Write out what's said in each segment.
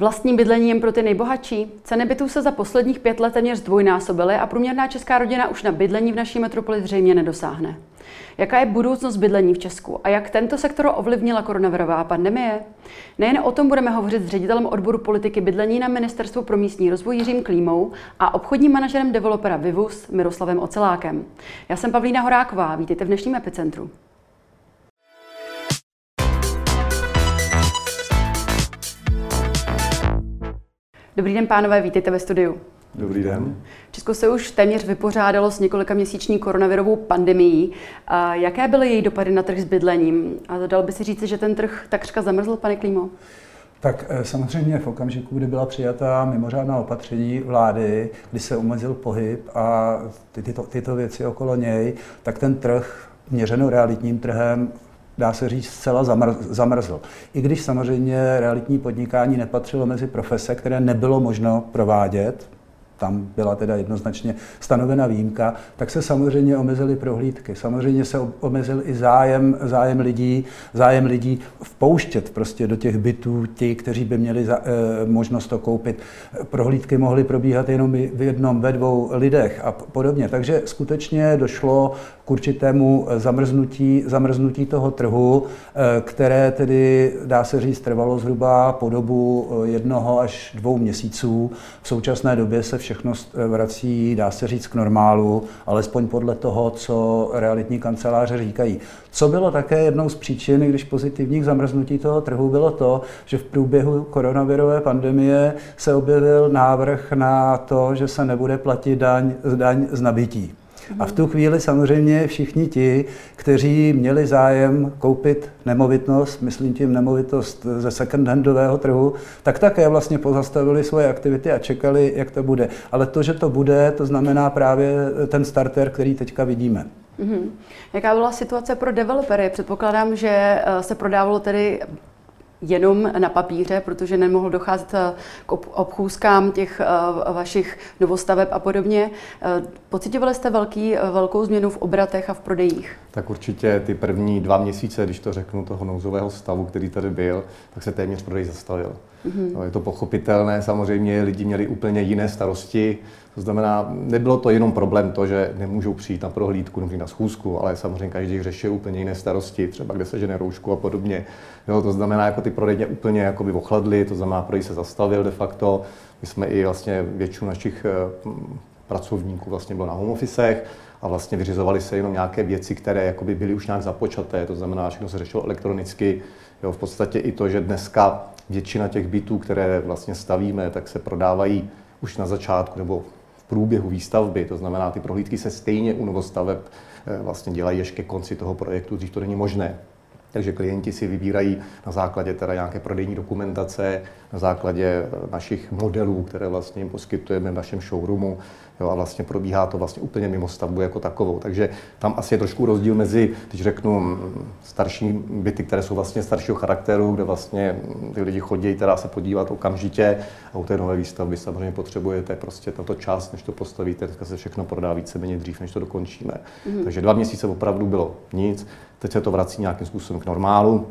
Vlastní bydlení jen pro ty nejbohatší? Ceny bytů se za posledních pět let téměř zdvojnásobily a průměrná česká rodina už na bydlení v naší metropoli zřejmě nedosáhne. Jaká je budoucnost bydlení v Česku a jak tento sektor ovlivnila koronavirová pandemie? Nejen o tom budeme hovořit s ředitelem odboru politiky bydlení na Ministerstvu pro místní rozvoj Jiřím Klímou a obchodním manažerem developera Vivus Miroslavem Ocelákem. Já jsem Pavlína Horáková, vítejte v dnešním epicentru. Dobrý den, pánové, vítejte ve studiu. Dobrý den. Česko se už téměř vypořádalo s několika měsíční koronavirovou pandemií. Jaké byly její dopady na trh s bydlením? A dal by si říct, že ten trh takřka zamrzl, pane Klímo? Tak eh, samozřejmě v okamžiku, kdy byla přijata mimořádná opatření vlády, kdy se omezil pohyb a ty, tyto, tyto věci okolo něj, tak ten trh měřeno realitním trhem dá se říct, zcela zamrzl. I když samozřejmě realitní podnikání nepatřilo mezi profese, které nebylo možno provádět, tam byla teda jednoznačně stanovena výjimka, tak se samozřejmě omezily prohlídky. Samozřejmě se omezil i zájem, zájem lidí, zájem lidí vpouštět prostě do těch bytů ti, kteří by měli za, e, možnost to koupit. Prohlídky mohly probíhat jenom v jednom, ve dvou lidech a podobně. Takže skutečně došlo k určitému zamrznutí, zamrznutí toho trhu, e, které tedy, dá se říct, trvalo zhruba po dobu e, jednoho až dvou měsíců. V současné době se vše všechno vrací, dá se říct, k normálu, alespoň podle toho, co realitní kanceláře říkají. Co bylo také jednou z příčin, když pozitivních zamrznutí toho trhu, bylo to, že v průběhu koronavirové pandemie se objevil návrh na to, že se nebude platit daň, daň z nabití. A v tu chvíli samozřejmě všichni ti, kteří měli zájem koupit nemovitnost, myslím tím nemovitost ze second-handového trhu, tak také vlastně pozastavili svoje aktivity a čekali, jak to bude. Ale to, že to bude, to znamená právě ten starter, který teďka vidíme. Mm-hmm. Jaká byla situace pro developery? Předpokládám, že eh, se prodávalo tedy jenom na papíře, protože nemohl docházet eh, k obchůzkám těch eh, vašich novostaveb a podobně. Eh, pocitovali jste velký, velkou změnu v obratech a v prodejích? Tak určitě ty první dva měsíce, když to řeknu, toho nouzového stavu, který tady byl, tak se téměř prodej zastavil. Mm-hmm. Je to pochopitelné, samozřejmě lidi měli úplně jiné starosti, to znamená, nebylo to jenom problém to, že nemůžou přijít na prohlídku nebo na schůzku, ale samozřejmě každý řešil úplně jiné starosti, třeba kde se žene roušku a podobně. Jo, to znamená, jako ty prodejně úplně jako by ochladly, to znamená, prodej se zastavil de facto. My jsme i vlastně většinu našich eh, pracovníků vlastně bylo na home officech a vlastně vyřizovaly se jenom nějaké věci, které jakoby byly už nějak započaté, to znamená, všechno se řešilo elektronicky. Jo, v podstatě i to, že dneska většina těch bytů, které vlastně stavíme, tak se prodávají už na začátku nebo průběhu výstavby, to znamená, ty prohlídky se stejně u novostaveb eh, vlastně dělají ještě ke konci toho projektu, když to není možné. Takže klienti si vybírají na základě teda nějaké prodejní dokumentace, na základě našich modelů, které vlastně jim poskytujeme v našem showroomu, Jo, a vlastně probíhá to vlastně úplně mimo stavbu jako takovou. Takže tam asi je trošku rozdíl mezi, když řeknu, starší byty, které jsou vlastně staršího charakteru, kde vlastně ty lidi chodí teda se podívat okamžitě a u té nové výstavby samozřejmě potřebujete prostě tato čas, než to postavíte. Dneska se všechno prodá víceméně dřív, než to dokončíme. Mm. Takže dva měsíce opravdu bylo nic. Teď se to vrací nějakým způsobem k normálu.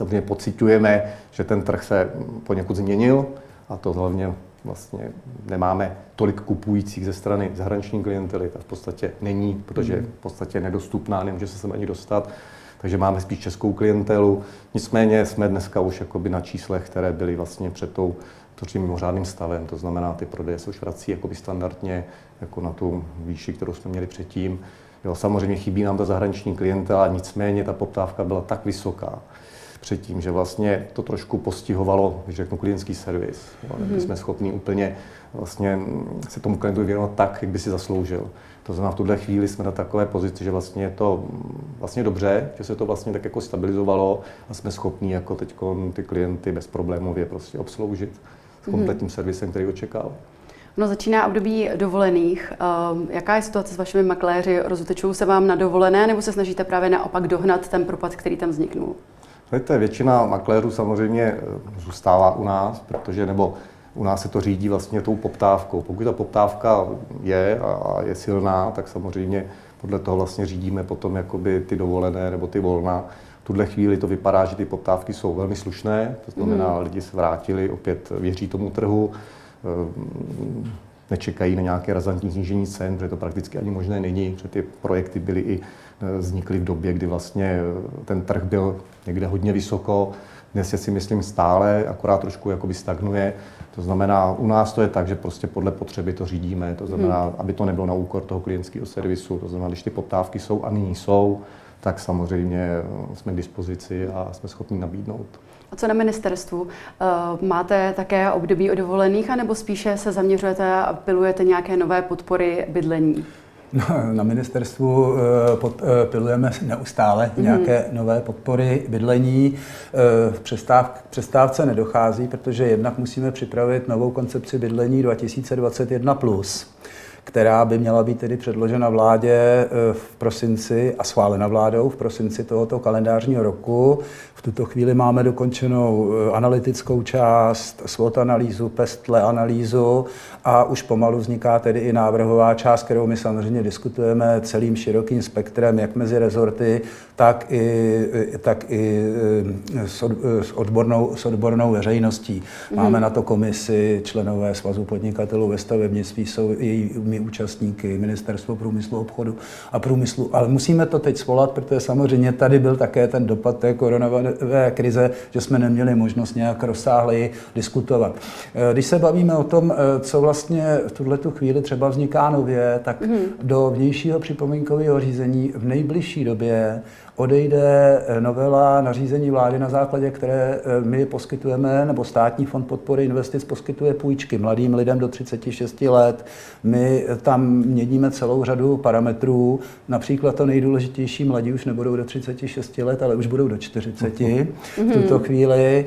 Samozřejmě pocitujeme, že ten trh se poněkud změnil a to hlavně vlastně nemáme tolik kupujících ze strany zahraniční klientely, ta v podstatě není, protože je v podstatě nedostupná, nemůže se sem ani dostat, takže máme spíš českou klientelu. Nicméně jsme dneska už jakoby na číslech, které byly vlastně před tou tím mimořádným stavem, to znamená, ty prodeje se už vrací jakoby standardně jako na tu výši, kterou jsme měli předtím. Jo, samozřejmě chybí nám ta zahraniční klientela, nicméně ta poptávka byla tak vysoká, předtím, že vlastně to trošku postihovalo, když řeknu, klientský servis. Mm-hmm. jsme schopni úplně vlastně se tomu klientu věnovat tak, jak by si zasloužil. To znamená, v tuhle chvíli jsme na takové pozici, že vlastně je to vlastně dobře, že se to vlastně tak jako stabilizovalo a jsme schopni jako teď ty klienty bezproblémově prostě obsloužit s mhm. kompletním servisem, který očekával. No, začíná období dovolených. Ehm, jaká je situace s vašimi makléři? Rozutečují se vám na dovolené nebo se snažíte právě naopak dohnat ten propad, který tam vzniknul? Víte, většina makléřů samozřejmě eh, zůstává u nás, protože nebo u nás se to řídí vlastně tou poptávkou. Pokud ta poptávka je a je silná, tak samozřejmě podle toho vlastně řídíme potom jakoby ty dovolené nebo ty volna tuhle chvíli to vypadá, že ty poptávky jsou velmi slušné, to znamená, mm. lidi se vrátili, opět věří tomu trhu, eh, nečekají na nějaké razantní snížení cen, protože to prakticky ani možné není, protože ty projekty byly i vznikly v době, kdy vlastně ten trh byl někde hodně vysoko, dnes je si myslím stále, akorát trošku jakoby stagnuje. To znamená, u nás to je tak, že prostě podle potřeby to řídíme, to znamená, hmm. aby to nebylo na úkor toho klientského servisu, to znamená, když ty poptávky jsou a nyní jsou, tak samozřejmě eh, jsme k dispozici a jsme schopni nabídnout. A co na ministerstvu? Eh, máte také období o dovolených, anebo spíše se zaměřujete a pilujete nějaké nové podpory bydlení? No, na ministerstvu eh, pod, eh, pilujeme neustále mm-hmm. nějaké nové podpory bydlení. Eh, v přestáv, přestávce nedochází, protože jednak musíme připravit novou koncepci bydlení 2021+. Plus která by měla být tedy předložena vládě eh, v prosinci a schválena vládou v prosinci tohoto kalendářního roku. V tuto chvíli máme dokončenou eh, analytickou část, SWOT analýzu, PESTLE analýzu a už pomalu vzniká tedy i návrhová část, kterou my samozřejmě diskutujeme celým širokým spektrem, jak mezi rezorty, tak i, tak i eh, s, odbornou, s odbornou veřejností. Máme mm. na to komisi, členové Svazu podnikatelů ve stavebnictví jsou účastníky, Ministerstvo průmyslu, obchodu a průmyslu. Ale musíme to teď svolat, protože samozřejmě tady byl také ten dopad té koronové krize, že jsme neměli možnost nějak rozsáhleji diskutovat. Eh, když se bavíme o tom, eh, co vlastně v tuhle chvíli třeba vzniká nově, tak mm. do vnějšího připomínkového řízení v nejbližší době odejde eh, novela nařízení vlády, na základě které eh, my poskytujeme, nebo státní fond podpory investic poskytuje půjčky mladým lidem do 36 let. My eh, tam měníme celou řadu parametrů, například to nejdůležitější, mladí už nebudou do 36 let, ale už budou do 40 v tuto chvíli.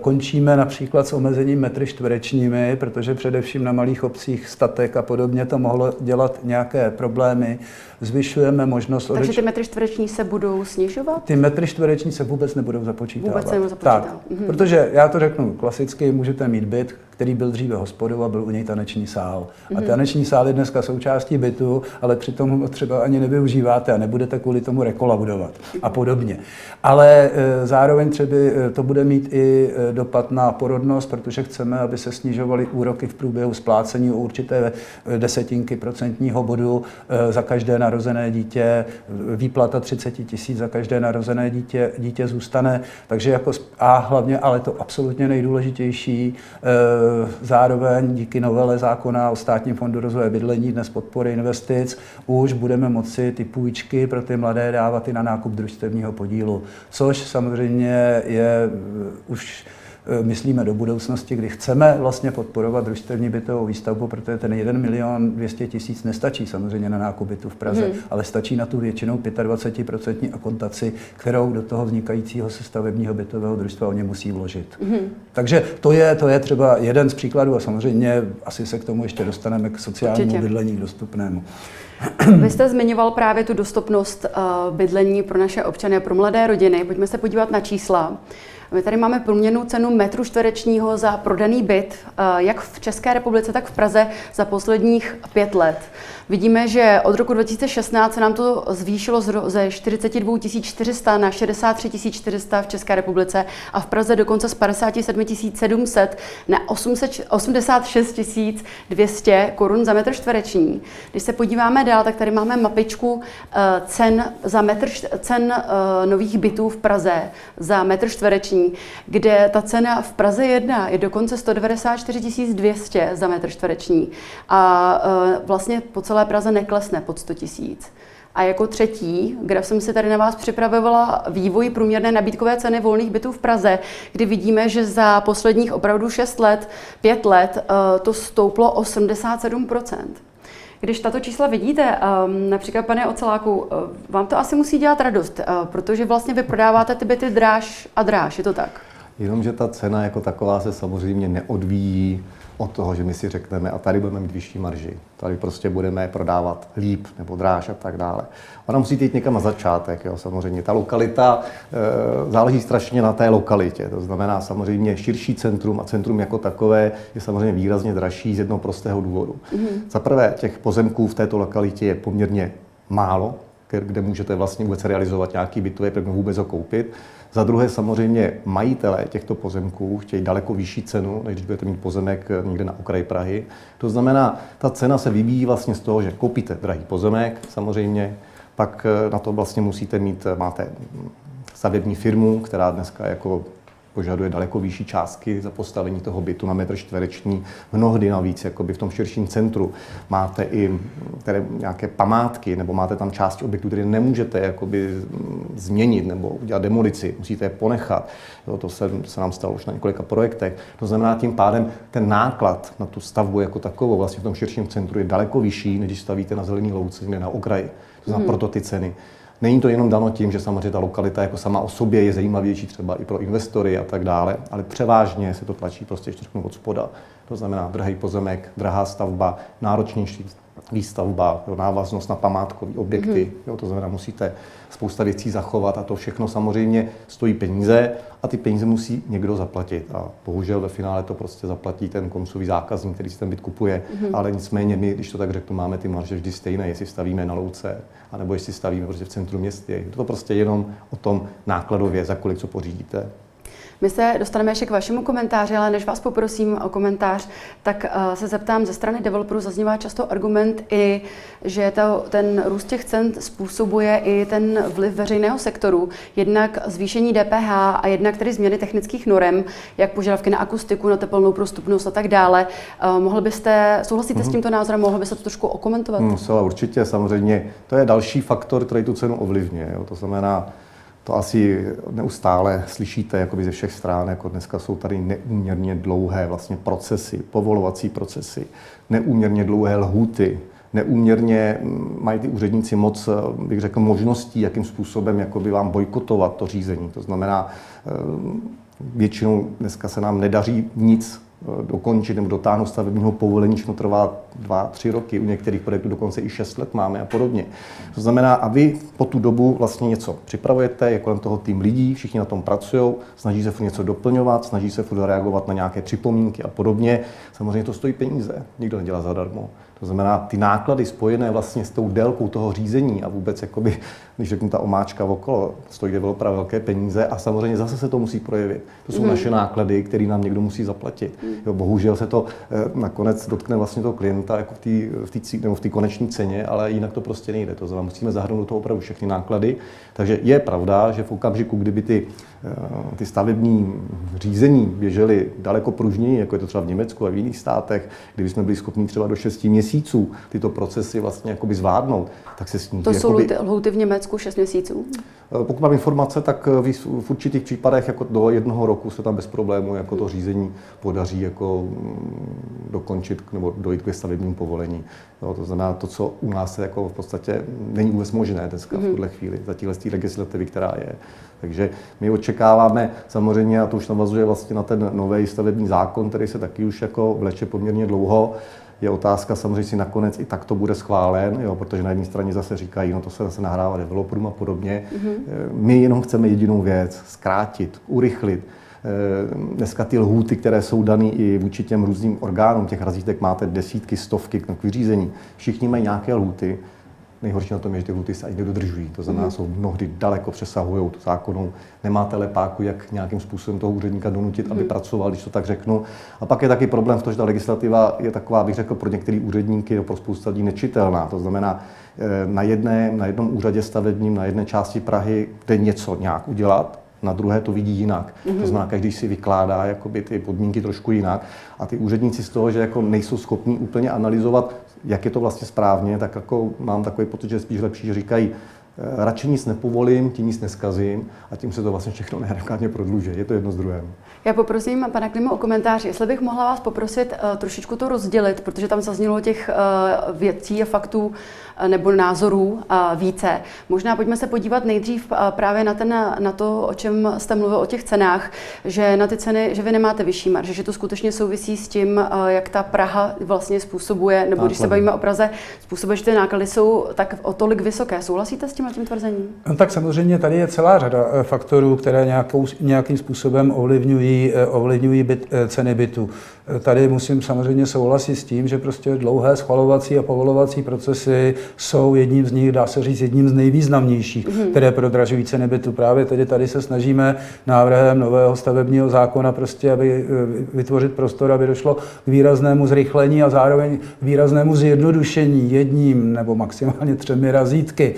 Končíme například s omezením metry čtverečními, protože především na malých obcích statek a podobně to mohlo dělat nějaké problémy zvyšujeme možnost... Takže odeč... ty metry čtvereční se budou snižovat? Ty metry čtvereční se vůbec nebudou započítávat. Vůbec se nebudou započítávat. Tak, mm-hmm. protože já to řeknu klasicky, můžete mít byt, který byl dříve hospodou a byl u něj taneční sál. Mm-hmm. A mhm. taneční sál je dneska součástí bytu, ale přitom ho třeba ani nevyužíváte a nebudete kvůli tomu rekolaudovat a podobně. Ale e, zároveň třeba e, to bude mít i e, dopad na porodnost, protože chceme, aby se snižovaly úroky v průběhu splácení o určité desetinky procentního bodu za každé narozené dítě, výplata 30 tisíc za každé narozené dítě, dítě zůstane. Takže jako, a hlavně, ale to absolutně nejdůležitější, zároveň díky novele zákona o státním fondu rozvoje bydlení, dnes podpory investic, už budeme moci ty půjčky pro ty mladé dávat i na nákup družstevního podílu, což samozřejmě je už myslíme do budoucnosti, kdy chceme vlastně podporovat družstevní bytovou výstavbu, protože ten 1 milion 200 tisíc nestačí samozřejmě na nákup bytu v Praze, hmm. ale stačí na tu většinou 25% akontaci, kterou do toho vznikajícího sestavebního bytového družstva oni musí vložit. Hmm. Takže to je, to je třeba jeden z příkladů a samozřejmě asi se k tomu ještě dostaneme k sociálnímu Určitě. bydlení k dostupnému. Vy jste zmiňoval právě tu dostupnost uh, bydlení pro naše občany a pro mladé rodiny. Pojďme se podívat na čísla. My tady máme průměrnou cenu metru čtverečního za prodaný byt, eh, jak v České republice, tak v Praze za posledních pět let. Vidíme, že od roku 2016 se nám to zvýšilo ze 42 400 na 63 400 v České republice a v Praze dokonce z 57 700 na 86 200 korun za metr čtvereční. Když se podíváme dál, tak tady máme mapičku eh, cen za metr, cen eh, nových bytů v Praze za metr čtvereční, kde ta cena v Praze 1 je dokonce 194 200 za metr čtvereční a eh, vlastně po celé celé Praze neklesne pod 100 tisíc. A jako třetí, kde jsem si tady na vás připravovala vývoj průměrné nabídkové ceny volných bytů v Praze, kdy vidíme, že za posledních opravdu 6 let, 5 let eh, to stouplo o 77 když tato čísla vidíte, ehm, například pane Oceláku, eh, vám to asi musí dělat radost, eh, protože vlastně vy prodáváte ty byty dráž a dráž, je to tak? Jenomže ta cena jako taková se samozřejmě neodvíjí od toho, že my si řekneme, a tady budeme mít vyšší marži, tady prostě budeme prodávat líp nebo dráž a tak dále. Ona musí jít někam na začátek, jo, samozřejmě. Ta lokalita e, záleží strašně na té lokalitě, to znamená samozřejmě širší centrum a centrum jako takové je samozřejmě výrazně dražší z jednoho prostého důvodu. Mm-hmm. Za prvé, těch pozemků v této lokalitě je poměrně málo, kde můžete vlastně vůbec realizovat nějaký bytový projekt, vůbec ho koupit. Za druhé samozřejmě majitelé těchto pozemků chtějí daleko vyšší cenu, než když budete mít pozemek někde na okraji Prahy. To znamená, ta cena se vyvíjí vlastně z toho, že koupíte drahý pozemek samozřejmě, pak na to vlastně musíte mít, máte stavební firmu, která dneska jako požaduje daleko vyšší částky za postavení toho bytu na metr čtvereční. Mnohdy navíc, jakoby v tom širším centru máte i které nějaké památky, nebo máte tam části objektu, které nemůžete jakoby změnit nebo udělat demolici, musíte je ponechat. Jo, to se, se nám stalo už na několika projektech. To znamená, tím pádem ten náklad na tu stavbu jako takovou vlastně v tom širším centru je daleko vyšší, než když stavíte na zelený louce, na okraji. To znamená, hmm. proto ty ceny. Není to jenom dano tím, že samozřejmě ta lokalita jako sama o sobě je zajímavější třeba i pro investory a tak dále, ale převážně se to tlačí prostě ještě od spoda. To znamená drahý pozemek, drahá stavba, náročnější výstavba, jo, návaznost na památkové objekty. Mm-hmm. Jo, to znamená, musíte spousta věcí zachovat a to všechno samozřejmě stojí peníze a ty peníze musí někdo zaplatit. A bohužel ve finále to prostě zaplatí ten koncový zákazník, který si ten byt kupuje. Mm-hmm. Ale nicméně my, když to tak řeknu, máme ty marže vždy stejné, jestli stavíme na louce, anebo jestli stavíme prostě v centru městě. Je to prostě jenom o tom nákladově, za kolik co pořídíte. My se dostaneme ještě k vašemu komentáři, ale než vás poprosím o komentář, tak uh, se zeptám, ze strany developerů zaznívá často argument i, že to, ten růst těch cen způsobuje i ten vliv veřejného sektoru, jednak zvýšení DPH a jednak tedy změny technických norem, jak požadavky na akustiku, na teplnou prostupnost a tak dále. Uh, mohl byste, souhlasíte mm-hmm. s mhm. tímto názorem, mohl byste to trošku okomentovat? Mm, určitě, samozřejmě. To je další faktor, který tu cenu ovlivňuje. Jo. To znamená, to asi neustále slyšíte jakoby ze všech stran, jako dneska jsou tady neúměrně dlouhé vlastně procesy, povolovací procesy, neúměrně dlouhé lhuty, neúměrně mm, mají ty úředníci moc, eh, bych řekl, možností, jakým způsobem jakoby vám bojkotovat to řízení. To znamená, eh, většinou dneska se nám nedaří nic dokončit nebo dotáhnout stavebního povolení, to trvá dva, tři roky, u některých projektů dokonce i šest let máme a podobně. To znamená, a vy po tu dobu vlastně něco připravujete, je kolem toho tým lidí, všichni na tom pracují, snaží se něco doplňovat, snaží se reagovat na nějaké připomínky a podobně. Samozřejmě to stojí peníze, nikdo nedělá zadarmo. To znamená, ty náklady spojené vlastně s tou délkou toho řízení a vůbec, jakoby, když řeknu ta omáčka okolo, stojí developer velké peníze a samozřejmě zase se to musí projevit. To jsou mm. naše náklady, které nám někdo musí zaplatit. Mm. Jo, bohužel se to eh, nakonec dotkne vlastně toho klienta jako v té v tý, nebo v koneční ceně, ale jinak to prostě nejde. To znamená, musíme zahrnout do toho opravdu všechny náklady. Takže je pravda, že v okamžiku, kdyby ty Eh, ty stavební řízení běžely daleko pružněji, jako je to třeba v Německu a v jiných státech, kdyby jsme byli schopni třeba do 6 měsíců tyto procesy vlastně jakoby zvládnout, tak se sníží. To jsou jakoby... lhuty v Německu 6 měsíců? Eh, pokud mám informace, tak eh, v určitých případech jako do jednoho roku se tam bez problému jako to řízení podaří jako mm, dokončit nebo dojít ke stavebnímu povolení. No, to znamená to, co u nás je jako v podstatě není vůbec možné dneska v mhm. tuhle chvíli, za téhle legislativy, která je. Takže my očekáváme samozřejmě, a to už navazuje vlastně na ten nový stavební zákon, který se taky už jako vleče poměrně dlouho, je otázka samozřejmě, si nakonec i tak to bude schválen, jo, protože na jedné straně zase říkají, no to se zase nahrává developerům a podobně. Mm-hmm. My jenom chceme jedinou věc, zkrátit, urychlit. Eh, dneska ty lhůty, které jsou dané i vůči těm různým orgánům, těch razítek máte desítky, stovky k vyřízení. Všichni mají nějaké lhůty. Nejhorší na tom je, že ty lhuty se ani nedodržují. To znamená, mm. jsou mnohdy daleko přesahují tu zákonu. Nemáte lepáku, jak nějakým způsobem toho úředníka donutit, mm. aby mhm. pracoval, když to tak řeknu. A pak je taky problém v tom, že ta legislativa je taková, bych řekl, pro některé úředníky, no pro spoustu lidí nečitelná. To znamená, eh, na, jedné, na jednom úřadě stavebním, na jedné části Prahy jde něco nějak udělat, na druhé to vidí jinak. Mm-hmm. To mhm. znamená, každý si vykládá jakoby, ty podmínky trošku jinak a ty úředníci z toho, že jako nejsou schopní úplně analyzovat, jak je to vlastně správně, tak jako mám takový pocit, že spíš lepší, že říkají, eh, radši nic nepovolím, tím nic neskazím a tím se to vlastně všechno neadekvátně prodlužuje. Je to jedno s druhým. Já poprosím pana Klimu o komentář, jestli bych mohla vás poprosit uh, trošičku to rozdělit, protože tam zaznělo těch uh, věcí a faktů nebo názorů uh, více. Možná pojďme se podívat nejdřív uh, právě na, ten, na to, o čem jste mluvil, o těch cenách, že na ty ceny, že vy nemáte vyšší marže, že to skutečně souvisí s tím, jak ta Praha vlastně způsobuje, nebo náklady. když se bavíme o Praze, způsobuje, že ty náklady jsou tak o tolik vysoké. Souhlasíte s tím tím tvrzením? No tak samozřejmě tady je celá řada eh, faktorů, které nějakou, nějakým způsobem ovlivňují, eh, ovlivňují byt, eh, ceny bytu. Tady musím samozřejmě souhlasit s tím, že prostě dlouhé schvalovací a povolovací procesy jsou jedním z nich, dá se říct, jedním z nejvýznamnějších, mm. které prodražují ceny bytu. Právě tedy tady se snažíme návrhem nového stavebního zákona prostě, aby vytvořit prostor, aby došlo k výraznému zrychlení a zároveň výraznému zjednodušení jedním nebo maximálně třemi razítky.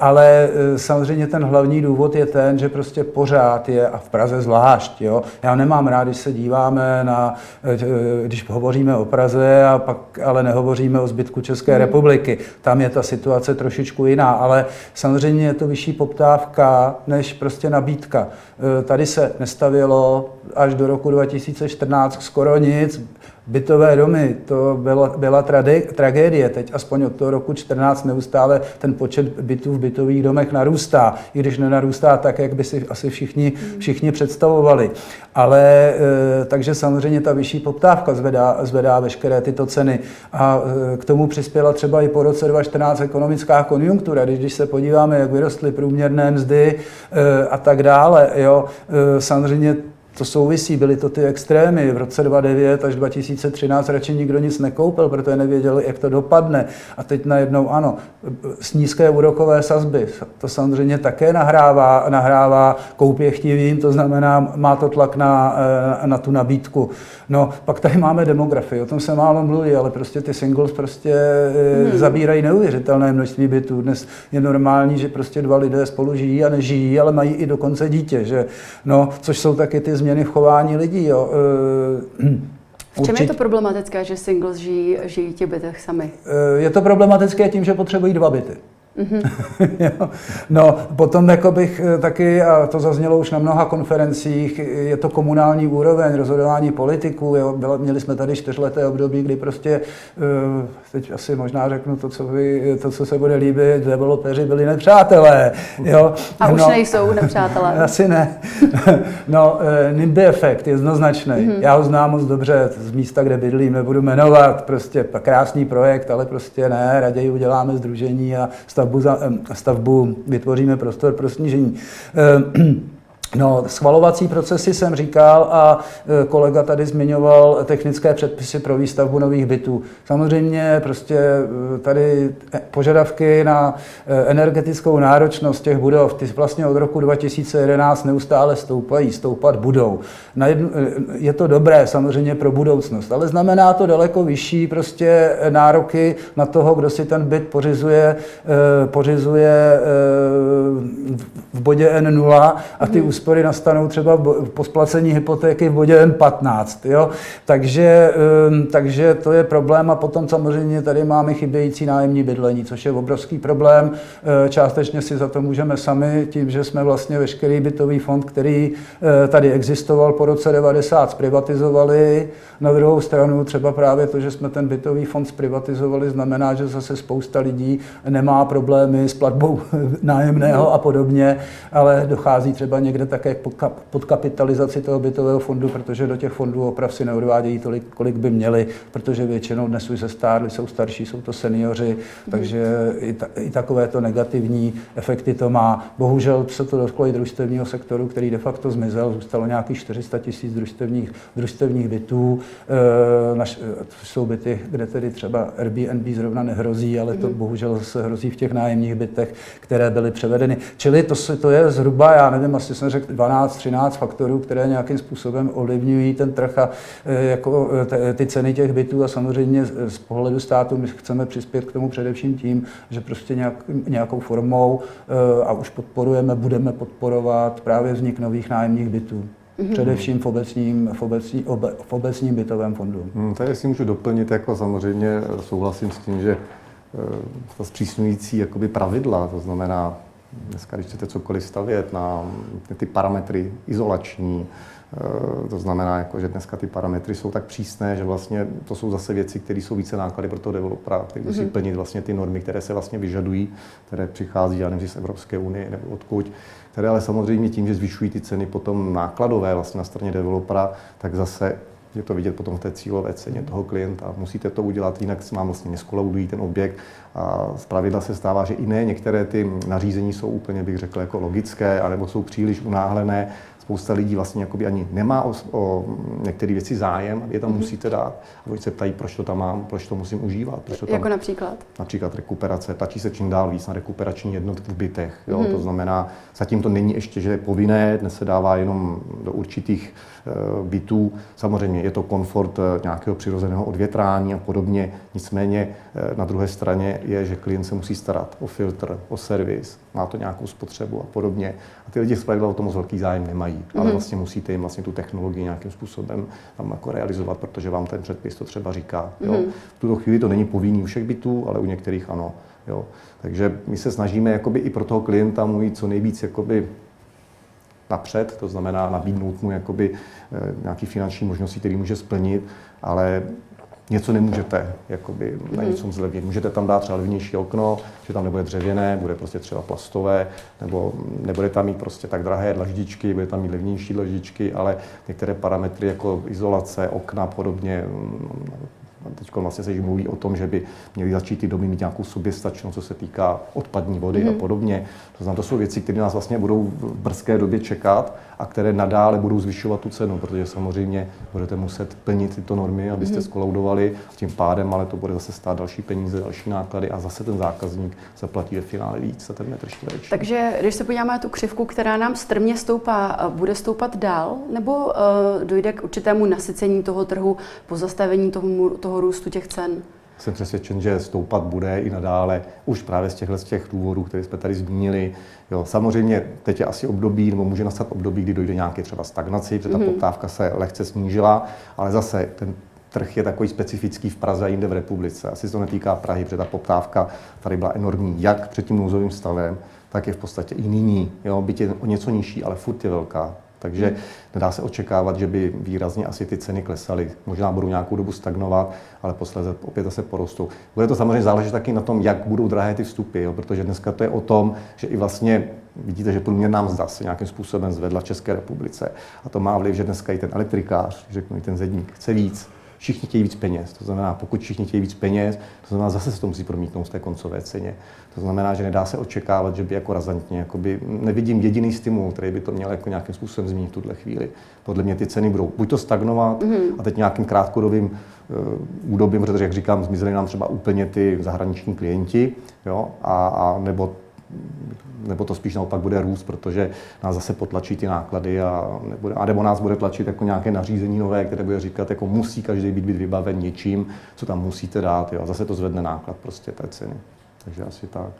Ale samozřejmě ten hlavní důvod je ten, že prostě pořád je, a v Praze zvlášť, jo, já nemám rád, když se díváme na Eh, když hovoříme o Praze a pak ale nehovoříme o zbytku České hmm. republiky. Tam je ta situace trošičku jiná, ale samozřejmě je to vyšší poptávka než prostě nabídka. Eh, tady se nestavělo až do roku 2014 skoro nic, bytové domy, to bylo, byla trade, tragédie. Teď aspoň od toho roku 14 neustále ten počet bytů v bytových domech narůstá, i když nenarůstá tak, jak by si asi všichni, všichni představovali. Ale e, takže samozřejmě ta vyšší poptávka zvedá, zvedá veškeré tyto ceny. A e, k tomu přispěla třeba i po roce 2014 ekonomická konjunktura, když, když se podíváme, jak vyrostly průměrné mzdy e, a tak dále. Jo, samozřejmě to souvisí, byly to ty extrémy. V roce 2009 až 2013 radši nikdo nic nekoupil, protože nevěděl, jak to dopadne. A teď najednou ano, s nízké úrokové sazby, to samozřejmě také nahrává, nahrává koupě chtivým, to znamená, má to tlak na, eh, na tu nabídku. No, pak tady máme demografii, o tom se málo mluví, ale prostě ty singles prostě hmm. zabírají neuvěřitelné množství bytů. Dnes je normální, že prostě dva lidé spolu žijí a nežijí, ale mají i dokonce dítě, že? No, což jsou taky ty změny v chování lidí. Jo. V čem je to problematické, že singles žijí, žijí ti bytech sami? Je to problematické tím, že potřebují dva byty. Mm-hmm. no, potom jako bych eh, taky, a to zaznělo už na mnoha konferencích, je to komunální úroveň rozhodování politiků. Jo, bylo, měli jsme tady čtyřleté období, kdy prostě, eh, teď asi možná řeknu to, co, vy, to, co se bude líbit, developeři byli nepřátelé. Jo. A už no, nejsou nepřátelé. Asi ne. no, eh, NIMBY efekt je jednoznačný. Mm-hmm. Já ho znám moc dobře z místa, kde bydlím, nebudu jmenovat. Prostě krásný projekt, ale prostě ne, raději uděláme združení a stav stavbu, za, stavbu vytvoříme prostor pro snížení. No, schvalovací procesy jsem říkal a e, kolega tady zmiňoval technické předpisy pro výstavbu nových bytů. Samozřejmě prostě e, tady e, požadavky na energetickou náročnost těch budov, ty vlastně od roku 2011 neustále stoupají, stoupat budou. Na jednu, je to dobré samozřejmě pro budoucnost, ale znamená to daleko vyšší prostě nároky na toho, kdo si ten byt pořizuje, pořizuje v bodě N0 a ty mm úspory nastanou třeba po splacení hypotéky v bodě N15. Jo? Takže, ehm, takže to je problém a potom samozřejmě tady máme chybějící nájemní bydlení, což je obrovský problém. Eh, částečně si za to můžeme sami tím, že jsme vlastně veškerý bytový fond, který eh, tady existoval po roce 90, zprivatizovali. Na druhou stranu třeba právě to, že jsme ten bytový fond zprivatizovali, znamená, že zase spousta lidí nemá problémy s platbou nájemného a podobně, ale dochází třeba někde také k podkapitalizaci toho bytového fondu, protože do těch fondů oprav si neodvádějí tolik, kolik by měli, protože většinou dnes už se stárli, jsou starší, jsou to seniori, mm. takže i, ta, i takovéto negativní efekty to má. Bohužel se to dotklo i družstevního sektoru, který de facto zmizel, zůstalo nějakých 400 tisíc družstevních, družstevních bytů. E, naš, to jsou byty, kde tedy třeba Airbnb zrovna nehrozí, ale to mm. bohužel se hrozí v těch nájemních bytech, které byly převedeny. Čili to, to je zhruba, já nevím, asi jsem řekl 12-13 faktorů, které nějakým způsobem ovlivňují ten trh a e, jako e, ty ceny těch bytů a samozřejmě z pohledu státu my chceme přispět k tomu především tím, že prostě nějak, nějakou formou e, a už podporujeme, budeme podporovat právě vznik nových nájemních bytů. Mm-hmm. Především v obecním, v, obecní, obe, v obecním bytovém fondu. Hmm, tady si můžu doplnit, jako samozřejmě souhlasím s tím, že ta zpřísňující jakoby pravidla, to znamená Dneska, když chcete cokoliv stavět na ty parametry izolační, eh, to znamená, jako, že dneska ty parametry jsou tak přísné, že vlastně to jsou zase věci, které jsou více náklady pro toho developera, který musí mm-hmm. plnit vlastně ty normy, které se vlastně vyžadují, které přichází, já nevím, z Evropské unie nebo odkud, které ale samozřejmě tím, že zvyšují ty ceny potom nákladové vlastně na straně developera, tak zase Je to vidět potom v té cílové ceně toho klienta. Musíte to udělat, jinak se vám vlastně neskolaudují ten objekt. A z pravidla se stává, že i ne některé ty nařízení jsou úplně, bych řekl, jako logické, anebo jsou příliš unáhlené spousta lidí vlastně jakoby ani nemá o, o některé věci zájem, je tam mm-hmm. musíte dát. A oni se ptají, proč to tam mám, proč to musím užívat. Proč to tam, jako například? Například rekuperace. Tlačí se čím dál víc na rekuperační jednotky v bytech. Jo? Mm-hmm. To znamená, zatím to není ještě, že je povinné, dnes se dává jenom do určitých uh, bytů. Samozřejmě je to komfort uh, nějakého přirozeného odvětrání a podobně. Nicméně uh, na druhé straně je, že klient se musí starat o filtr, o servis, má to nějakou spotřebu a podobně. A ty lidi zpravidla o tom moc velký zájem nemají mm-hmm. ale mhm. vlastně musíte jim vlastně tu technologii nějakým způsobem tam jako realizovat, protože vám ten předpis to třeba říká. Jo. Mm-hmm. V tuto chvíli to není povinný u všech bytů, ale u některých ano. Jo. Takže my se snažíme jakoby i pro toho klienta mluvit co nejvíc jakoby napřed, to znamená nabídnout mu jakoby eh, nějaký finanční možnosti, který může splnit, ale něco nemůžete jakoby, na mhm. něco zlevnit. Můžete tam dát třeba levnější okno, že tam nebude dřevěné, bude prostě třeba plastové, nebo nebude tam mít prostě tak drahé dlaždičky, bude tam mít levnější dlaždičky, ale některé parametry jako izolace, okna a podobně Teď vlastně se mluví o tom, že by měly začít ty domy mít nějakou soběstačnost, co se týká odpadní vody mm. a mhm. podobně. To znamená, to jsou věci, které nás vlastně budou v brzké době čekat a které nadále budou zvyšovat tu cenu, protože samozřejmě budete muset plnit tyto normy, abyste mm. skolaudovali tím pádem, ale to bude zase stát další peníze, další náklady a zase ten zákazník zaplatí ve finále víc za ten metr čtvereční. Takže když se podíváme na tu křivku, která nám strmě stoupá, bude stoupat dál, nebo uh, dojde k určitému nasycení toho trhu, pozastavení toho toho růstu těch cen? Jsem přesvědčen, že stoupat bude i nadále, už právě z těchto z těch důvodů, které jsme tady zmínili. Jo, samozřejmě teď je asi období, nebo může nastat období, kdy dojde nějaké třeba stagnaci, protože ta mm-hmm. poptávka se lehce snížila, ale zase ten trh je takový specifický v Praze a jinde v republice. Asi se to netýká Prahy, protože ta poptávka tady byla enormní, jak před tím nouzovým stavem, tak je v podstatě i nyní. Jo, byť je o něco nižší, ale furt je velká. Takže nedá se očekávat, že by výrazně asi ty ceny klesaly. Možná budou nějakou dobu stagnovat, ale posledně opět zase porostou. Bude to samozřejmě záležet taky na tom, jak budou drahé ty vstupy, jo? protože dneska to je o tom, že i vlastně vidíte, že průměrná mzda se nějakým způsobem zvedla v České republice. A to má vliv, že dneska i ten elektrikář, řeknu i ten zedník, chce víc všichni chtějí víc peněz. To znamená, pokud všichni chtějí víc peněz, to znamená, zase se to musí promítnout z té koncové ceně. To znamená, že nedá se očekávat, že by jako razantně, jakoby, nevidím jediný stimul, který by to měl jako nějakým způsobem změnit v tuhle chvíli. Podle mě ty ceny budou buď to stagnovat mm-hmm. a teď nějakým krátkodobým uh, údobím, protože, jak říkám, zmizely nám třeba úplně ty zahraniční klienti, jo, a, a nebo nebo to spíš naopak bude růst, protože nás zase potlačí ty náklady a, nebude, a nebo nás bude tlačit jako nějaké nařízení nové, které bude říkat, jako musí každý být, být vybaven něčím, co tam musíte dát. Jo. A zase to zvedne náklad prostě té ceny. Takže asi tak.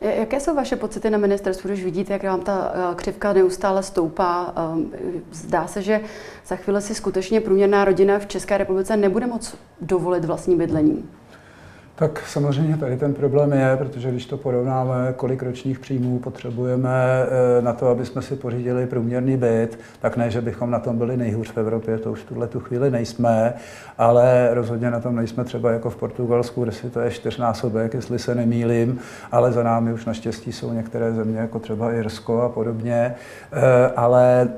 Jaké jsou vaše pocity na ministerstvu, když vidíte, jak vám ta eh, křivka neustále stoupá? Ehm, zdá se, že za chvíli si skutečně průměrná rodina v České republice nebude moc dovolit vlastní bydlení. Tak samozřejmě tady ten problém je, protože když to porovnáme, kolik ročních příjmů potřebujeme eh, na to, aby jsme si pořídili průměrný byt, tak ne, že bychom na tom byli nejhůř v Evropě, to už v tuhle tu chvíli nejsme, ale rozhodně na tom nejsme třeba jako v Portugalsku, kde si to je čtyřnásobek, jestli se nemýlím, ale za námi už naštěstí jsou některé země, jako třeba Irsko a podobně, eh, ale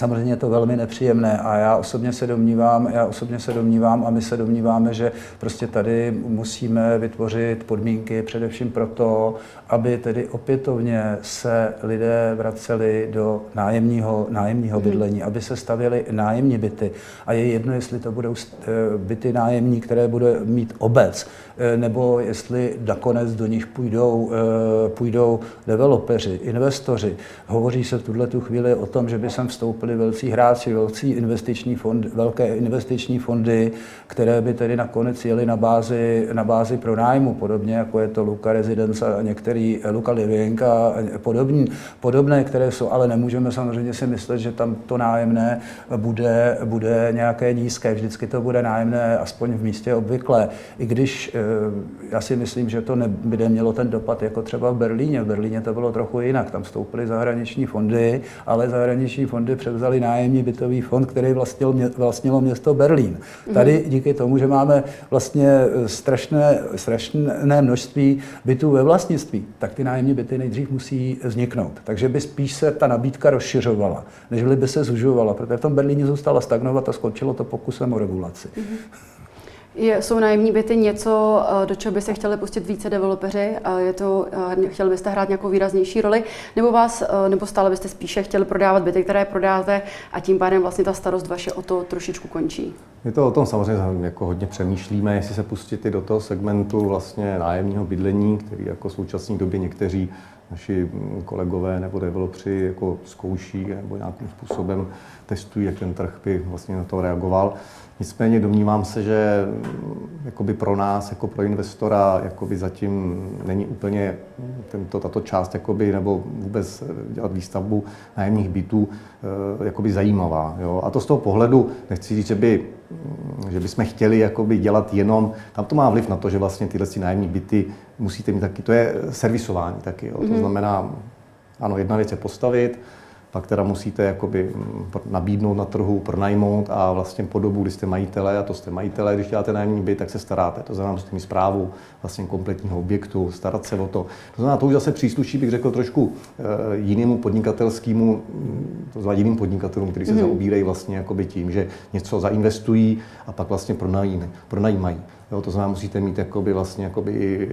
Samozřejmě je to velmi nepříjemné a já osobně se domnívám, já osobně se domnívám a my se domníváme, že prostě tady musíme vytvořit podmínky především proto, aby tedy opětovně se lidé vraceli do nájemního, nájemního hmm. bydlení, aby se stavěly nájemní byty. A je jedno, jestli to budou eh, byty nájemní, které bude mít obec, eh, nebo jestli nakonec do nich půjdou, eh, půjdou developeři, investoři. Hovoří se v tuhle tu chvíli o tom, že by sem vstoupili velcí hráči, velcí investiční fondy, velké investiční fondy, které by tedy nakonec jeli na bázi, na bázi pronájmu, podobně jako je to Luka Residence a některý Luka Living a podobný, podobné, které jsou, ale nemůžeme samozřejmě si myslet, že tam to nájemné bude, bude nějaké nízké. Vždycky to bude nájemné aspoň v místě obvykle. I když eh, já si myslím, že to by nemělo ten dopad jako třeba v Berlíně. V Berlíně to bylo trochu jinak. Tam vstoupily zahraniční fondy, ale zahraniční fondy převzali nájemní bytový fond, který vlastnil, vlastnilo město Berlín. Tady díky tomu, že máme vlastně strašné, strašné množství bytů ve vlastnictví, tak ty nájemní byty nejdřív musí vzniknout. Takže by spíš se ta nabídka rozšiřovala, než by se zužovala, protože v tom Berlíně zůstala stagnovat a skončilo to pokusem o regulaci. Mm-hmm. Je, jsou nájemní byty něco, eh, do čeho by se chtěli pustit více developeři? Je to, eh, chtěli byste hrát nějakou výraznější roli? Nebo, vás, eh, nebo stále byste spíše chtěli prodávat byty, které prodáte a tím pádem vlastně ta starost vaše o to trošičku končí? My to o tom samozřejmě jako hodně přemýšlíme, jestli se pustit i do toho segmentu vlastně nájemního bydlení, který jako v současné době někteří naši kolegové nebo developři jako zkouší nebo nějakým způsobem testují, jak ten trh by vlastně na to reagoval. Nicméně domnívám se, že mm, jakoby pro nás, jako pro investora, jakoby zatím není úplně tento, tato část jakoby, nebo vůbec dělat výstavbu nájemních bytů eh, jakoby zajímavá. Jo? A to z toho pohledu, nechci říct, že by že bychom chtěli jakoby dělat jenom, tam to má vliv na to, že vlastně tyhle nájemní byty musíte mít taky, to je servisování taky. Jo? To mhm. znamená, ano, jedna věc je postavit, pak teda musíte jakoby mm, nabídnout na trhu, pronajmout a vlastně po dobu, kdy jste majitele, a to jste majitele, když děláte nájemní byt, tak se staráte. To znamená, musíte mít zprávu vlastně kompletního objektu, starat se o to. To znamená, to už zase přísluší, bych řekl, trošku e, jinému podnikatelskému, mm, to znamená jiným podnikatelům, kteří se mm-hmm. zaobírají vlastně jakoby tím, že něco zainvestují a pak vlastně pronajímají. Jo, to znamená, musíte mít jakoby vlastně jakoby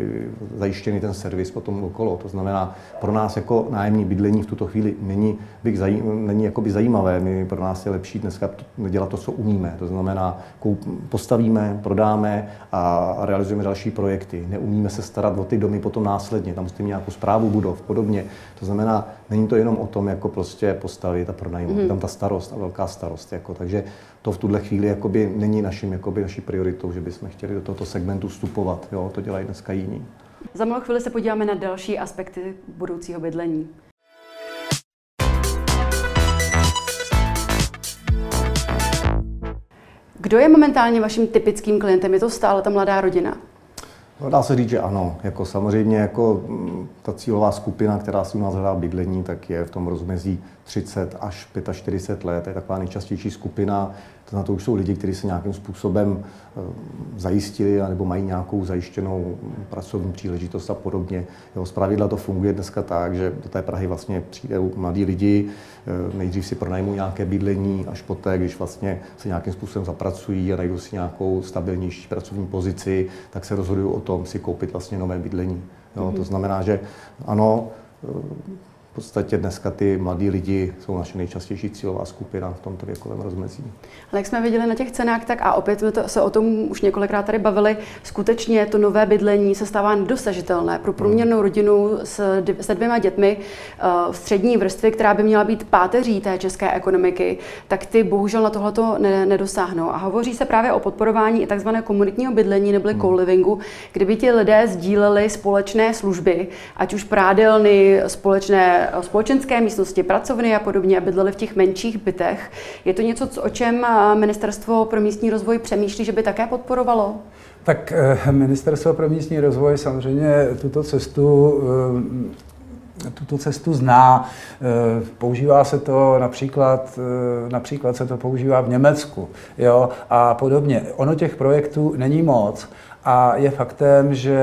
zajištěný ten servis potom okolo. To znamená, pro nás jako nájemní bydlení v tuto chvíli není, bych zaj, není jakoby zajímavé. My, pro nás je lepší dneska dělat to, co umíme. To znamená, koup, postavíme, prodáme a realizujeme další projekty. Neumíme se starat o ty domy potom následně. Tam musíte mít nějakou zprávu budov, podobně. To znamená, není to jenom o tom, jako prostě postavit a pronajmout. Mm. tam ta starost a velká starost. Jako, takže to v tuhle chvíli jakoby není naším, jakoby naší prioritou, že bychom chtěli do tohoto segmentu vstupovat. Jo, to dělají dneska jiní. Za malou chvíli se podíváme na další aspekty budoucího bydlení. Kdo je momentálně vaším typickým klientem? Je to stále ta mladá rodina? No, dá se říct, že ano. Jako samozřejmě jako mm, ta cílová skupina, která si u nás hledá bydlení, tak je v tom rozmezí 30 až 45 let. To je taková nejčastější skupina. To na to už jsou lidi, kteří se nějakým způsobem eh, zajistili nebo mají nějakou zajištěnou pracovní příležitost a podobně. Jo, pravidla to funguje dneska tak, že do té Prahy vlastně přijdou mladí lidi, eh, nejdřív si pronajmou nějaké bydlení, až poté, když vlastně se nějakým způsobem zapracují a najdou si nějakou stabilnější pracovní pozici, tak se rozhodují o tom si koupit vlastně nové bydlení. Jo, mm-hmm. To mhm. znamená, že ano, eh, podstatě dneska ty mladí lidi jsou naše nejčastější cílová skupina v tomto věkovém rozmezí. Ale jak jsme viděli na těch cenách, tak a opět jsme to, se o tom už několikrát tady bavili, skutečně to nové bydlení se stává nedosažitelné pro průměrnou rodinu s, se dvěma dětmi v střední vrstvy, která by měla být páteří té české ekonomiky, tak ty bohužel na tohleto ne, nedosáhnou. A hovoří se právě o podporování i tzv. komunitního bydlení nebo hmm. co-livingu, kdyby ti lidé sdíleli společné služby, ať už prádelny, společné společenské místnosti, pracovny a podobně a bydleli v těch menších bytech. Je to něco, o čem Ministerstvo pro místní rozvoj přemýšlí, že by také podporovalo? Tak eh, Ministerstvo pro místní rozvoj samozřejmě tuto cestu eh, tuto cestu zná. Eh, používá se to například, například se to používá v Německu jo, a podobně. Ono těch projektů není moc a je faktem, že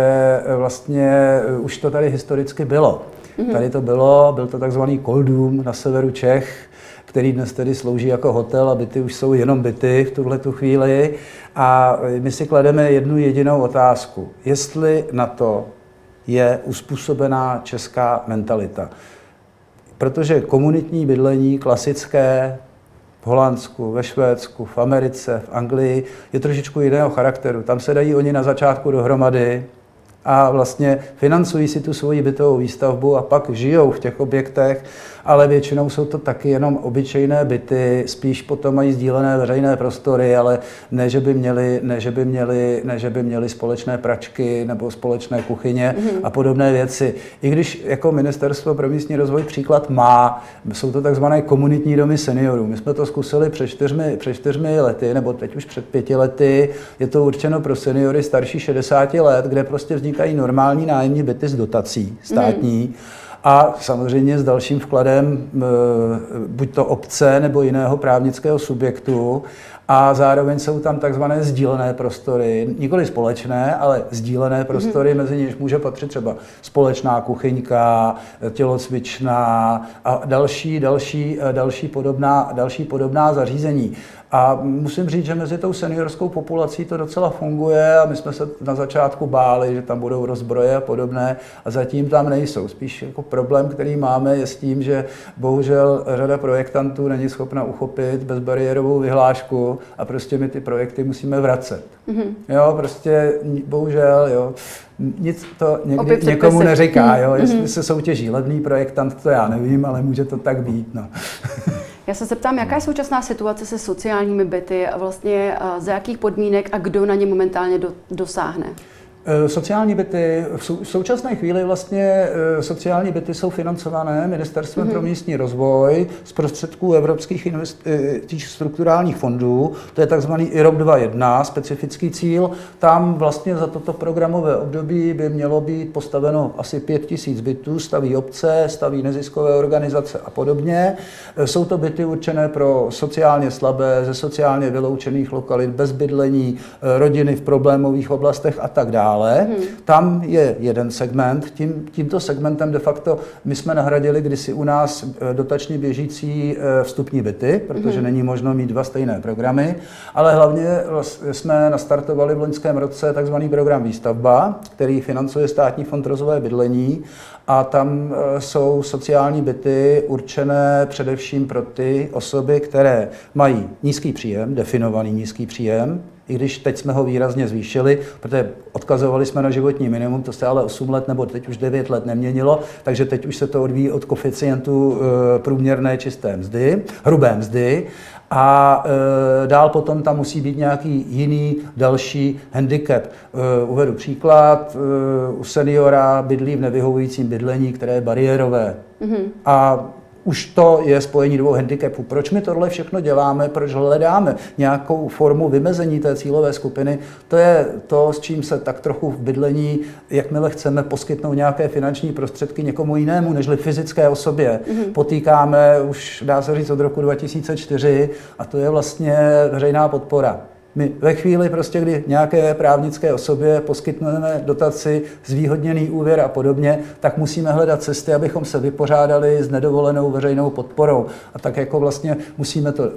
vlastně už to tady historicky bylo. Mm-hmm. Tady to bylo, byl to takzvaný Koldům na severu Čech, který dnes tedy slouží jako hotel a byty už jsou jenom byty v tuhle tu chvíli. A my si klademe jednu jedinou otázku. Jestli na to je uspůsobená česká mentalita. Protože komunitní bydlení, klasické, v Holandsku, ve Švédsku, v Americe, v Anglii, je trošičku jiného charakteru. Tam se dají oni na začátku dohromady, a vlastně financují si tu svoji bytovou výstavbu a pak žijou v těch objektech ale většinou jsou to taky jenom obyčejné byty, spíš potom mají sdílené veřejné prostory, ale ne, že by měli, ne, že by měli, ne, že by měli společné pračky nebo společné kuchyně mm-hmm. a podobné věci. I když jako Ministerstvo pro místní rozvoj příklad má, jsou to takzvané komunitní domy seniorů. My jsme to zkusili před čtyřmi, před čtyřmi lety, nebo teď už před pěti lety. Je to určeno pro seniory starší 60 let, kde prostě vznikají normální nájemní byty s dotací státní. Mm-hmm a samozřejmě s dalším vkladem buď to obce nebo jiného právnického subjektu a zároveň jsou tam takzvané sdílené prostory, nikoli společné, ale sdílené prostory, mm-hmm. mezi něž může patřit třeba společná kuchyňka, tělocvičná a další, další, další, podobná, další podobná zařízení. A musím říct, že mezi tou seniorskou populací to docela funguje a my jsme se na začátku báli, že tam budou rozbroje a podobné a zatím tam nejsou. Spíš jako problém, který máme, je s tím, že bohužel řada projektantů není schopna uchopit bezbariérovou vyhlášku a prostě my ty projekty musíme vracet. Mm-hmm. Jo, prostě bohužel, jo. Nic to někdy někomu neříká, jo. Jestli mm-hmm. se soutěží levný projektant, to já nevím, ale může to tak být, no. Já se zeptám, jaká je současná situace se sociálními byty a vlastně za jakých podmínek a kdo na ně momentálně do, dosáhne? Eh, sociální byty, v současné chvíli vlastně eh, sociální byty jsou financované Ministerstvem mm-hmm. pro místní rozvoj z prostředků evropských investi- strukturálních fondů. To je takzvaný IROP 2.1, specifický cíl. Tam vlastně za toto programové období by mělo být postaveno asi 5 tisíc bytů, staví obce, staví neziskové organizace a podobně. Eh, jsou to byty určené pro sociálně slabé, ze sociálně vyloučených lokalit, bez bydlení, rodiny v problémových oblastech a tak dále dále. Hmm. Tam je jeden segment. Tím, tímto segmentem de facto my jsme nahradili kdysi u nás eh, dotačně běžící eh, vstupní byty, protože hmm. není možno mít dva stejné programy, ale hlavně jsme nastartovali v loňském roce takzvaný program Výstavba, který financuje Státní fond rozvoje bydlení a tam eh, jsou sociální byty určené především pro ty osoby, které mají nízký příjem, definovaný nízký příjem, i když teď jsme ho výrazně zvýšili, protože odkazovali jsme na životní minimum, to se ale 8 let nebo teď už 9 let neměnilo, takže teď už se to odvíjí od koficientu eh, průměrné čisté mzdy, hrubé mzdy a e, dál potom tam musí být nějaký jiný další handicap. E, uvedu příklad, e, u seniora bydlí v nevyhovujícím bydlení, které je bariérové. Mm-hmm. A už to je spojení dvou handicapů. Proč my tohle všechno děláme, proč hledáme nějakou formu vymezení té cílové skupiny, to je to, s čím se tak trochu v bydlení, jakmile chceme poskytnout nějaké finanční prostředky někomu jinému, nežli fyzické osobě, mm-hmm. potýkáme už, dá se říct, od roku 2004 a to je vlastně veřejná podpora. My ve chvíli, prostě, kdy nějaké právnické osobě poskytneme dotaci, zvýhodněný úvěr a podobně, tak musíme hledat cesty, abychom se vypořádali s nedovolenou veřejnou podporou. A tak jako vlastně musíme to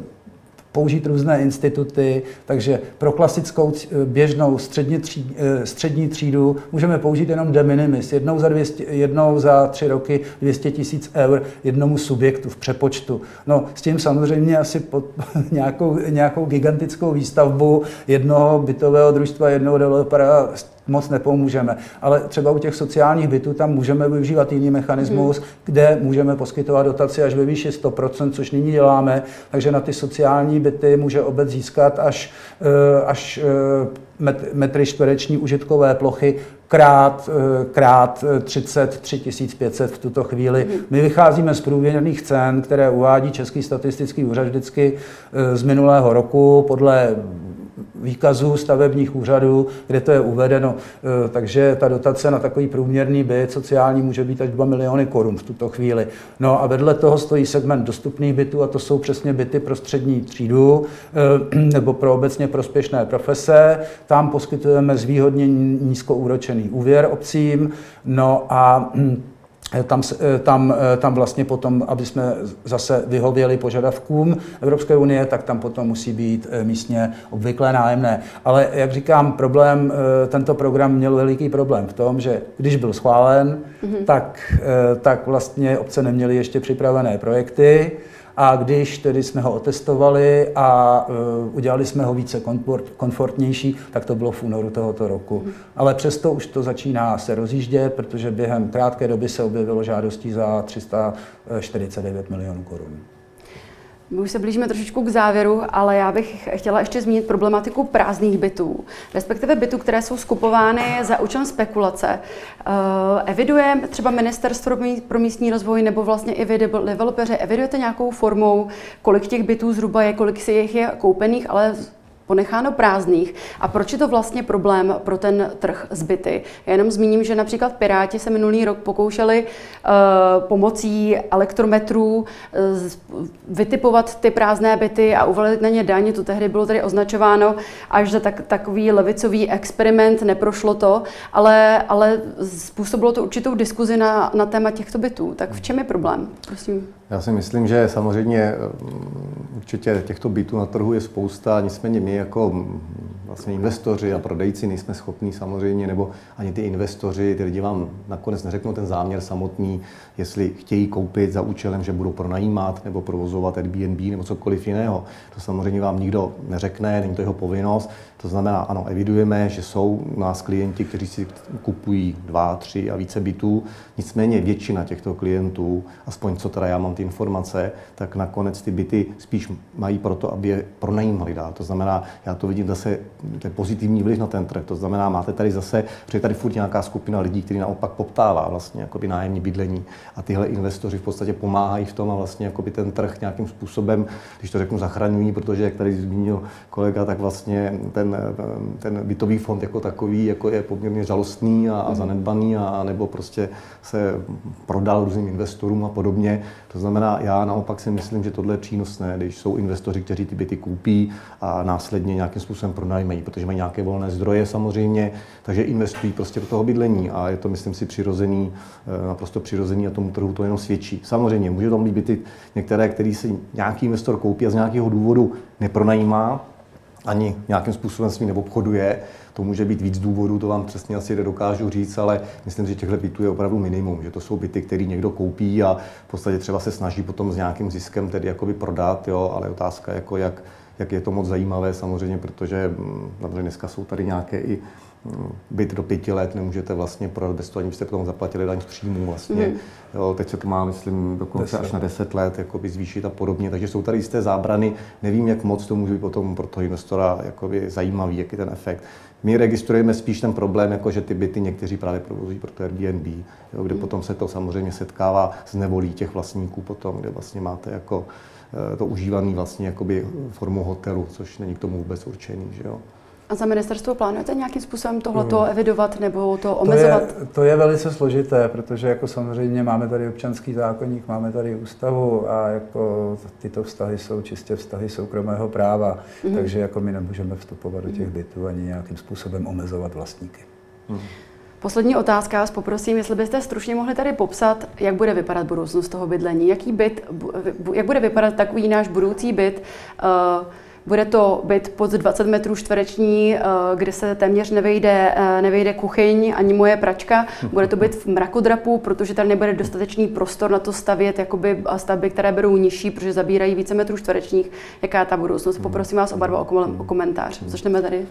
použít různé instituty, takže pro klasickou běžnou střední, tří, eh, střední třídu můžeme použít jenom de minimis, jednou za, 200, jednou za tři roky 200 tisíc eur jednomu subjektu v přepočtu. No s tím samozřejmě asi pod nějakou, nějakou gigantickou výstavbu jednoho bytového družstva, jednoho developera moc nepomůžeme. Ale třeba u těch sociálních bytů tam můžeme využívat jiný mechanismus, hmm. kde můžeme poskytovat dotaci až ve výši 100%, což nyní děláme. Takže na ty sociální byty může obec získat až, eh, až eh, metry čtvereční užitkové plochy krát, eh, krát 33 500 v tuto chvíli. Hmm. My vycházíme z průměrných cen, které uvádí Český statistický úřad vždycky z minulého roku podle výkazů stavebních úřadů, kde to je uvedeno. E, takže ta dotace na takový průměrný byt sociální může být až 2 miliony korun v tuto chvíli. No a vedle toho stojí segment dostupných bytů a to jsou přesně byty pro střední třídu e, nebo pro obecně prospěšné profese. Tam poskytujeme zvýhodnění nízkoúročený úvěr obcím. No a Eh, tam, eh, tam, eh, tam vlastně potom, aby jsme zase vyhověli požadavkům Evropské unie, tak tam potom musí být místně obvyklé nájemné. Ale jak říkám, problém, tento program měl veliký problém v tom, že když byl schválen, mm-hmm. tak, tak vlastně obce neměly ještě připravené projekty, a když tedy jsme ho otestovali a uh, udělali jsme ho více komfort, komfortnější, tak to bylo v únoru tohoto roku. Mm. Ale přesto už to začíná se rozjíždět, protože během krátké doby se objevilo žádostí za 349 milionů korun. My už se blížíme trošičku k závěru, ale já bych chtěla ještě zmínit problematiku prázdných bytů, respektive bytů, které jsou skupovány za účelem spekulace. Uh, eviduje třeba Ministerstvo pro místní rozvoj nebo vlastně i vy, developeři, evidujete nějakou formou, kolik těch bytů zhruba je, kolik si jich je koupených, ale ponecháno prázdných a proč je to vlastně problém pro ten trh zbyty. Já jenom zmíním, že například Piráti se minulý rok pokoušeli uh, pomocí elektrometrů uh, vytipovat ty prázdné byty a uvalit na ně daň. To tehdy bylo tady označováno až za tak, takový levicový experiment, neprošlo to, ale, ale způsobilo to určitou diskuzi na, na téma těchto bytů. Tak v čem je problém? Prosím. Já si myslím, že samozřejmě určitě těchto bytů na trhu je spousta, nicméně my jako vlastně investoři a prodejci nejsme schopní samozřejmě, nebo ani ty investoři, ty lidi vám nakonec neřeknou ten záměr samotný, jestli chtějí koupit za účelem, že budou pronajímat nebo provozovat Airbnb nebo cokoliv jiného. To samozřejmě vám nikdo neřekne, není to jeho povinnost. To znamená, ano, evidujeme, že jsou u nás klienti, kteří si kupují dva, tři a více bytů, nicméně většina těchto klientů, aspoň co teda já mám ty informace, tak nakonec ty byty spíš mají proto, aby je pronajímali dál. To znamená, já to vidím zase, to je pozitivní vliv na ten trh. To znamená, máte tady zase, protože tady furt nějaká skupina lidí, který naopak poptává vlastně jakoby nájemní bydlení a tyhle investoři v podstatě pomáhají v tom a vlastně jakoby ten trh nějakým způsobem, když to řeknu, zachraňují, protože jak tady zmínil kolega, tak vlastně ten, ten bytový fond jako takový jako je poměrně žalostný a, a mhm. zanedbaný a, a nebo prostě se prodal různým investorům a podobně. To znamená, já naopak si myslím, že tohle je přínosné, když jsou investoři, kteří ty byty koupí a následně nějakým způsobem pronajmejí, protože mají nějaké volné zdroje samozřejmě, takže investují prostě do toho bydlení a je to, myslím si, přirozený, eh, naprosto přirozený a tomu trhu to jenom svědčí. Samozřejmě, může tam být byty některé, který si nějaký investor koupí a z nějakého důvodu nepronajímá, ani nějakým způsobem s ní neobchoduje. To může být víc důvodů, to vám přesně asi nedokážu říct, ale myslím, že těchto bytů je opravdu minimum, že to jsou byty, které někdo koupí a v podstatě třeba se snaží potom s nějakým ziskem tedy jakoby prodat, jo, ale otázka jako jak, jak je to moc zajímavé samozřejmě, protože mm, samozřejmě dneska jsou tady nějaké i byt do pěti let nemůžete vlastně prodat bez toho, ani byste potom zaplatili daň z příjmu vlastně. Mm. Jo, teď se to má, myslím, dokonce až na deset let jakoby zvýšit a podobně. Takže jsou tady jisté zábrany. Nevím, jak moc to může být potom pro toho investora jakoby zajímavý, jaký ten efekt. My registrujeme spíš ten problém, jako že ty byty někteří právě provozují pro to Airbnb, jo, kde mm. potom se to samozřejmě setkává s nevolí těch vlastníků potom, kde vlastně máte jako eh, to užívaný vlastně jakoby formu hotelu, což není k tomu vůbec určený. Že jo. A za ministerstvo plánujete nějakým způsobem tohleto hmm. evidovat nebo to omezovat? To je, to je velice složité, protože jako samozřejmě máme tady občanský zákonník, máme tady ústavu a jako tyto vztahy jsou čistě vztahy soukromého práva, hmm. takže jako my nemůžeme vstupovat do těch mhm. bytů ani nějakým způsobem omezovat vlastníky. Hmm. Poslední otázka, vás poprosím, jestli byste stručně mohli tady popsat, jak bude vypadat budoucnost toho bydlení, jaký byt, jak bude vypadat takový náš budoucí byt, uh, bude to byt pod 20 metrů čtvereční, eh, kde se téměř nevejde, eh, nevejde kuchyň ani moje pračka. Bude to byt v mrakodrapu, protože tady nebude dostatečný prostor na to stavět jakoby stavby, které berou nižší, protože zabírají více metrů čtverečních. Jaká je ta budoucnost? Poprosím vás oba dva o komentář. Začneme tady.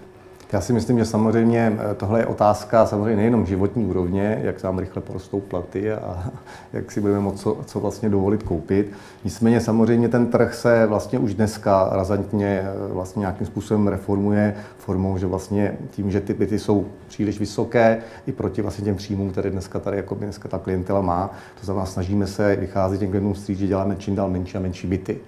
Já si myslím, že samozřejmě eh, tohle je otázka samozřejmě nejenom životní úrovně, jak nám rychle porostou platy a jak si budeme moct co, co vlastně dovolit koupit. Nicméně samozřejmě ten trh se vlastně už dneska razantně eh, vlastně nějakým způsobem reformuje formou, že vlastně tím, že ty byty jsou příliš vysoké i proti vlastně těm příjmům, které dneska tady jako dneska ta klientela má. To znamená, snažíme se vycházet těm klientům vstříc, že děláme čím dál menší a menší byty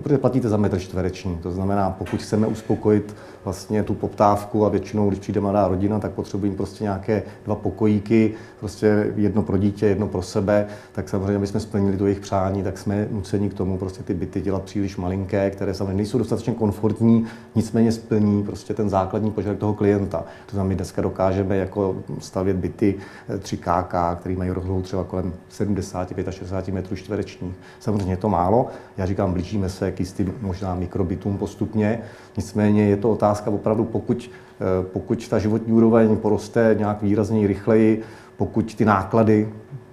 protože platíte za metr čtvereční. To znamená, pokud chceme uspokojit vlastně tu poptávku a většinou, když přijde mladá rodina, tak potřebují prostě nějaké dva pokojíky, prostě jedno pro dítě, jedno pro sebe, tak samozřejmě, aby jsme splnili to jejich přání, tak jsme nuceni k tomu prostě ty byty dělat příliš malinké, které samozřejmě nejsou dostatečně komfortní, nicméně splní prostě ten základní požadavek toho klienta. To znamená, my dneska dokážeme jako stavět byty 3KK, které mají rozlohu třeba kolem 70, 65 metrů čtverečních. Samozřejmě je to málo, já říkám, blížíme se k jistým možná mikrobitům postupně, nicméně je to otázka opravdu, pokud, eh, pokud ta životní úroveň poroste nějak výrazněji rychleji, pokud ty náklady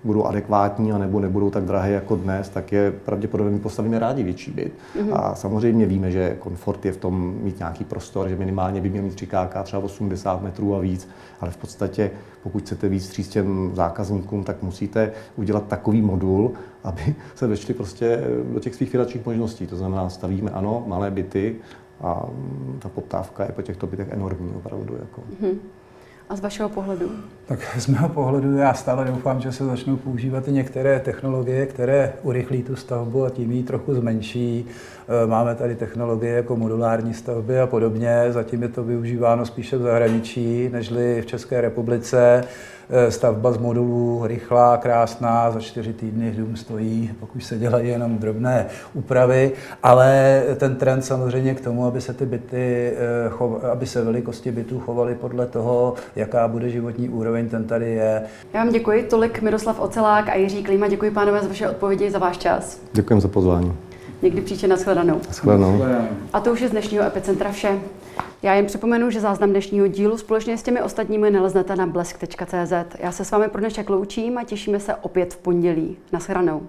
budou adekvátní a nebo nebudou tak drahé jako dnes, tak je pravděpodobně postavíme rádi větší byt. Mm-hmm. A samozřejmě víme, že komfort je v tom mít nějaký prostor, že minimálně by měl mít 3KK třeba 80 metrů a víc, ale v podstatě pokud chcete víc stříct těm zákazníkům, tak musíte udělat takový modul, aby se vešli prostě do těch svých finančních možností. To znamená, stavíme ano, malé byty a ta poptávka je po těchto bytech enormní opravdu. Jako. Mm-hmm. A z vašeho pohledu? Tak z mého pohledu já stále doufám, že se začnou používat i některé technologie, které urychlí tu stavbu a tím ji trochu zmenší. Eh, máme tady technologie jako modulární stavby a podobně. Zatím je to využíváno spíše v zahraničí, nežli v České republice. Eh, stavba z modulů rychlá, krásná, za čtyři týdny dům stojí, pokud se dělají jenom drobné úpravy, ale ten trend samozřejmě k tomu, aby se ty byty, eh, aby se velikosti bytů chovaly podle toho, jaká bude životní úroveň, ten tady je. Já vám děkuji, tolik Miroslav Ocelák a Jiří Klíma. Děkuji pánové za vaše odpovědi, za váš čas. Děkuji za pozvání. Někdy příště na shledanou. Shledanou. A to už je z dnešního Epicentra vše. Já jen připomenu, že záznam dnešního dílu společně s těmi ostatními naleznete na blesk.cz. Já se s vámi pro dnešek loučím a těšíme se opět v pondělí. Naschranou.